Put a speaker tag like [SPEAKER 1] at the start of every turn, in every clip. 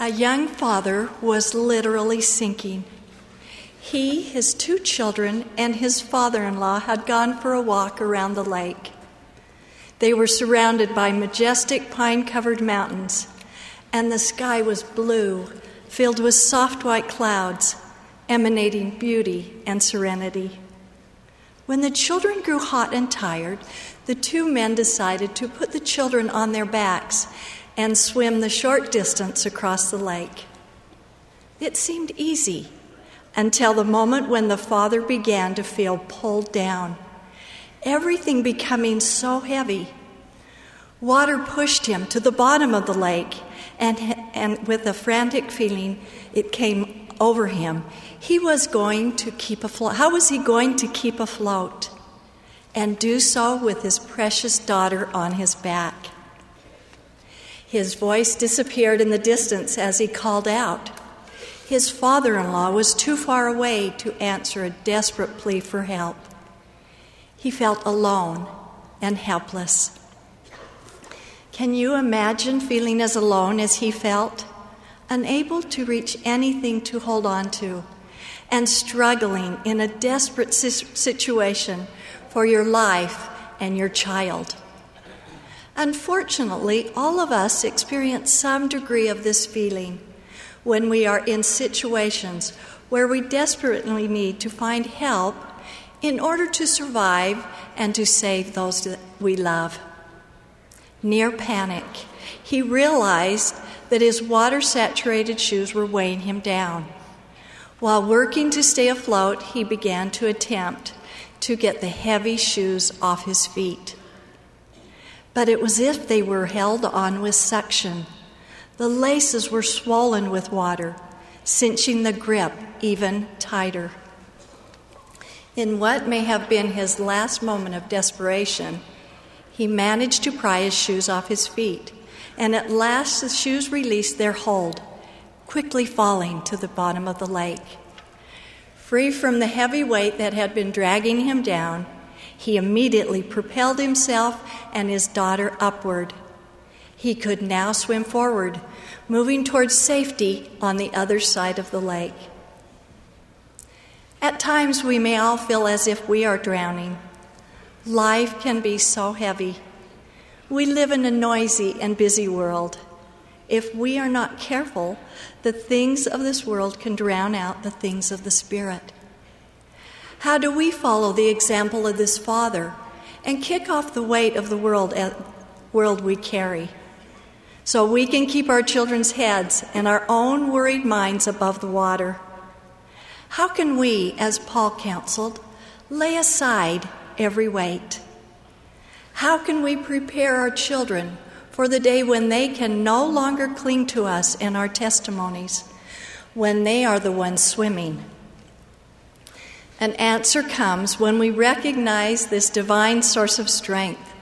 [SPEAKER 1] A young father was literally sinking. He, his two children, and his father in law had gone for a walk around the lake. They were surrounded by majestic pine covered mountains, and the sky was blue, filled with soft white clouds, emanating beauty and serenity. When the children grew hot and tired, the two men decided to put the children on their backs and swim the short distance across the lake. It seemed easy until the moment when the father began to feel pulled down, everything becoming so heavy. Water pushed him to the bottom of the lake, and, and with a frantic feeling, it came over him. He was going to keep afloat. How was he going to keep afloat? And do so with his precious daughter on his back. His voice disappeared in the distance as he called out. His father in law was too far away to answer a desperate plea for help. He felt alone and helpless. Can you imagine feeling as alone as he felt? Unable to reach anything to hold on to, and struggling in a desperate situation for your life and your child. Unfortunately, all of us experience some degree of this feeling when we are in situations where we desperately need to find help in order to survive and to save those that we love. Near panic, he realized that his water saturated shoes were weighing him down. While working to stay afloat, he began to attempt to get the heavy shoes off his feet but it was as if they were held on with suction. The laces were swollen with water, cinching the grip even tighter. In what may have been his last moment of desperation, he managed to pry his shoes off his feet, and at last the shoes released their hold, quickly falling to the bottom of the lake. Free from the heavy weight that had been dragging him down, he immediately propelled himself and his daughter upward. He could now swim forward, moving towards safety on the other side of the lake. At times, we may all feel as if we are drowning. Life can be so heavy. We live in a noisy and busy world. If we are not careful, the things of this world can drown out the things of the Spirit. How do we follow the example of this Father and kick off the weight of the world, uh, world we carry so we can keep our children's heads and our own worried minds above the water? How can we, as Paul counseled, lay aside every weight? How can we prepare our children for the day when they can no longer cling to us and our testimonies, when they are the ones swimming? An answer comes when we recognize this divine source of strength.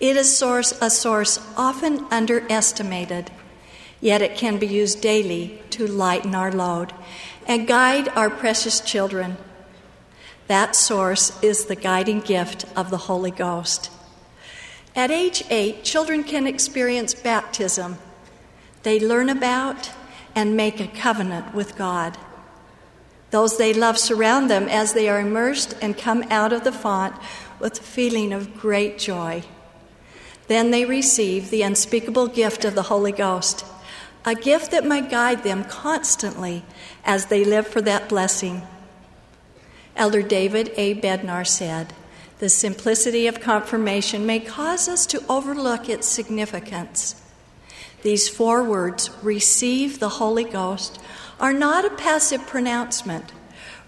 [SPEAKER 1] It is source, a source often underestimated, yet it can be used daily to lighten our load and guide our precious children. That source is the guiding gift of the Holy Ghost. At age eight, children can experience baptism. They learn about and make a covenant with God. Those they love surround them as they are immersed and come out of the font with a feeling of great joy. Then they receive the unspeakable gift of the Holy Ghost, a gift that might guide them constantly as they live for that blessing. Elder David A. Bednar said, The simplicity of confirmation may cause us to overlook its significance. These four words, receive the Holy Ghost, are not a passive pronouncement.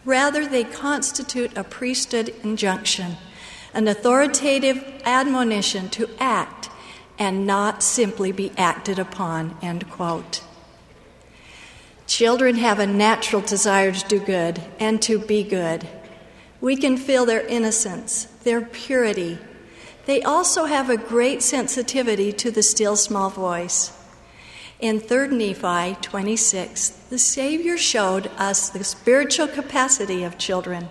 [SPEAKER 1] Rather, they constitute a priesthood injunction, an authoritative admonition to act and not simply be acted upon. End quote. Children have a natural desire to do good and to be good. We can feel their innocence, their purity. They also have a great sensitivity to the still small voice. In 3 Nephi 26, the Savior showed us the spiritual capacity of children.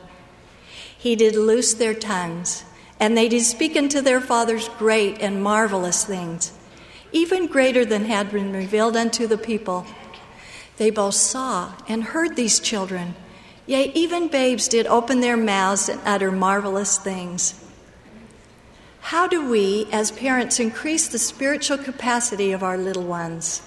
[SPEAKER 1] He did loose their tongues, and they did speak unto their fathers great and marvelous things, even greater than had been revealed unto the people. They both saw and heard these children. Yea, even babes did open their mouths and utter marvelous things. How do we, as parents, increase the spiritual capacity of our little ones?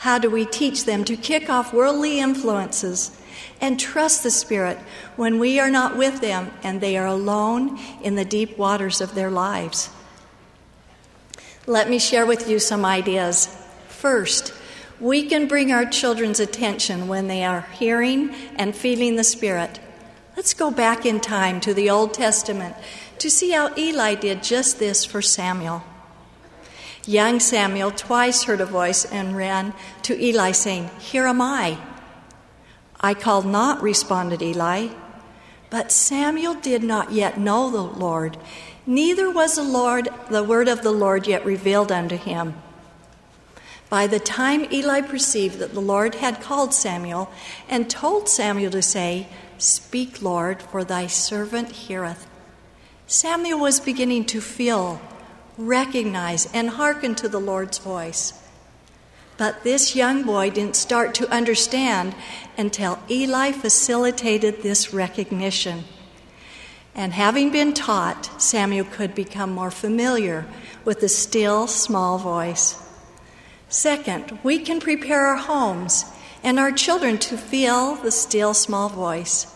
[SPEAKER 1] How do we teach them to kick off worldly influences and trust the Spirit when we are not with them and they are alone in the deep waters of their lives? Let me share with you some ideas. First, we can bring our children's attention when they are hearing and feeling the Spirit. Let's go back in time to the Old Testament to see how Eli did just this for Samuel. Young Samuel twice heard a voice and ran to Eli, saying, Here am I. I called not, responded Eli. But Samuel did not yet know the Lord, neither was the Lord the word of the Lord yet revealed unto him. By the time Eli perceived that the Lord had called Samuel and told Samuel to say, Speak, Lord, for thy servant heareth, Samuel was beginning to feel, recognize, and hearken to the Lord's voice. But this young boy didn't start to understand until Eli facilitated this recognition. And having been taught, Samuel could become more familiar with the still, small voice. Second, we can prepare our homes and our children to feel the still small voice.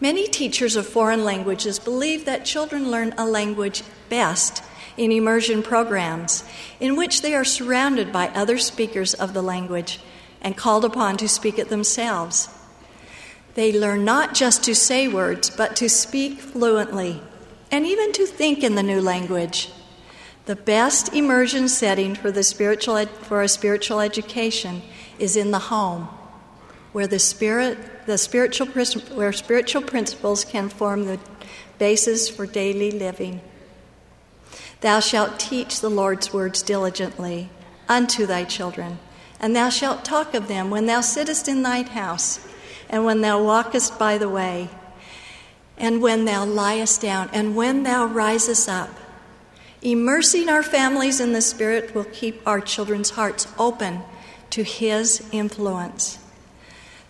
[SPEAKER 1] Many teachers of foreign languages believe that children learn a language best in immersion programs in which they are surrounded by other speakers of the language and called upon to speak it themselves. They learn not just to say words, but to speak fluently and even to think in the new language. The best immersion setting for, the spiritual ed- for a spiritual education is in the home, where the spirit, the spiritual, where spiritual principles can form the basis for daily living. Thou shalt teach the Lord's words diligently unto thy children, and thou shalt talk of them when thou sittest in thine house, and when thou walkest by the way, and when thou liest down, and when thou risest up Immersing our families in the Spirit will keep our children's hearts open to His influence.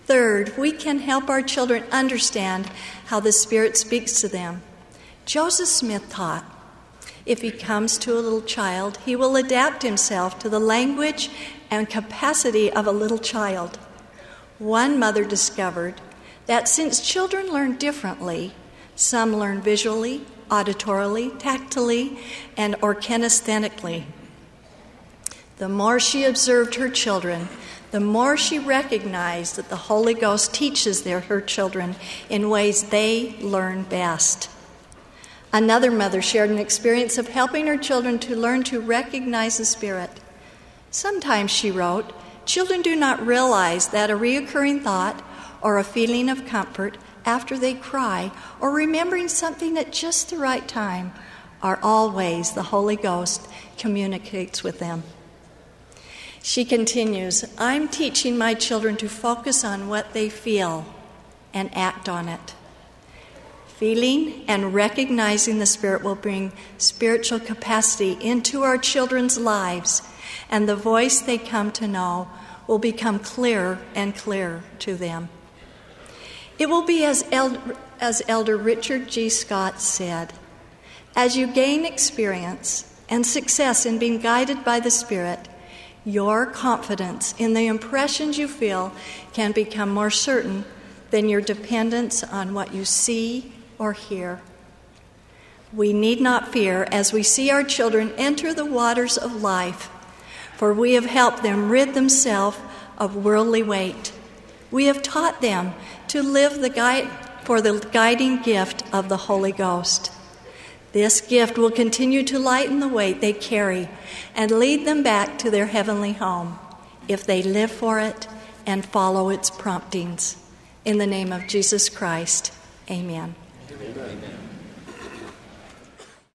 [SPEAKER 1] Third, we can help our children understand how the Spirit speaks to them. Joseph Smith taught if he comes to a little child, he will adapt himself to the language and capacity of a little child. One mother discovered that since children learn differently, some learn visually, auditorily, tactily, and or kinesthetically. The more she observed her children, the more she recognized that the Holy Ghost teaches their, her children in ways they learn best. Another mother shared an experience of helping her children to learn to recognize the Spirit. Sometimes, she wrote, children do not realize that a reoccurring thought or a feeling of comfort after they cry, or remembering something at just the right time are all ways the Holy Ghost communicates with them. She continues I'm teaching my children to focus on what they feel and act on it. Feeling and recognizing the Spirit will bring spiritual capacity into our children's lives, and the voice they come to know will become clearer and clearer to them. It will be as, El- as Elder Richard G. Scott said as you gain experience and success in being guided by the Spirit, your confidence in the impressions you feel can become more certain than your dependence on what you see or hear. We need not fear as we see our children enter the waters of life, for we have helped them rid themselves of worldly weight. We have taught them to live the guide, for the guiding gift of the Holy Ghost. This gift will continue to lighten the weight they carry and lead them back to their heavenly home if they live for it and follow its promptings. In the name of Jesus Christ, amen. amen.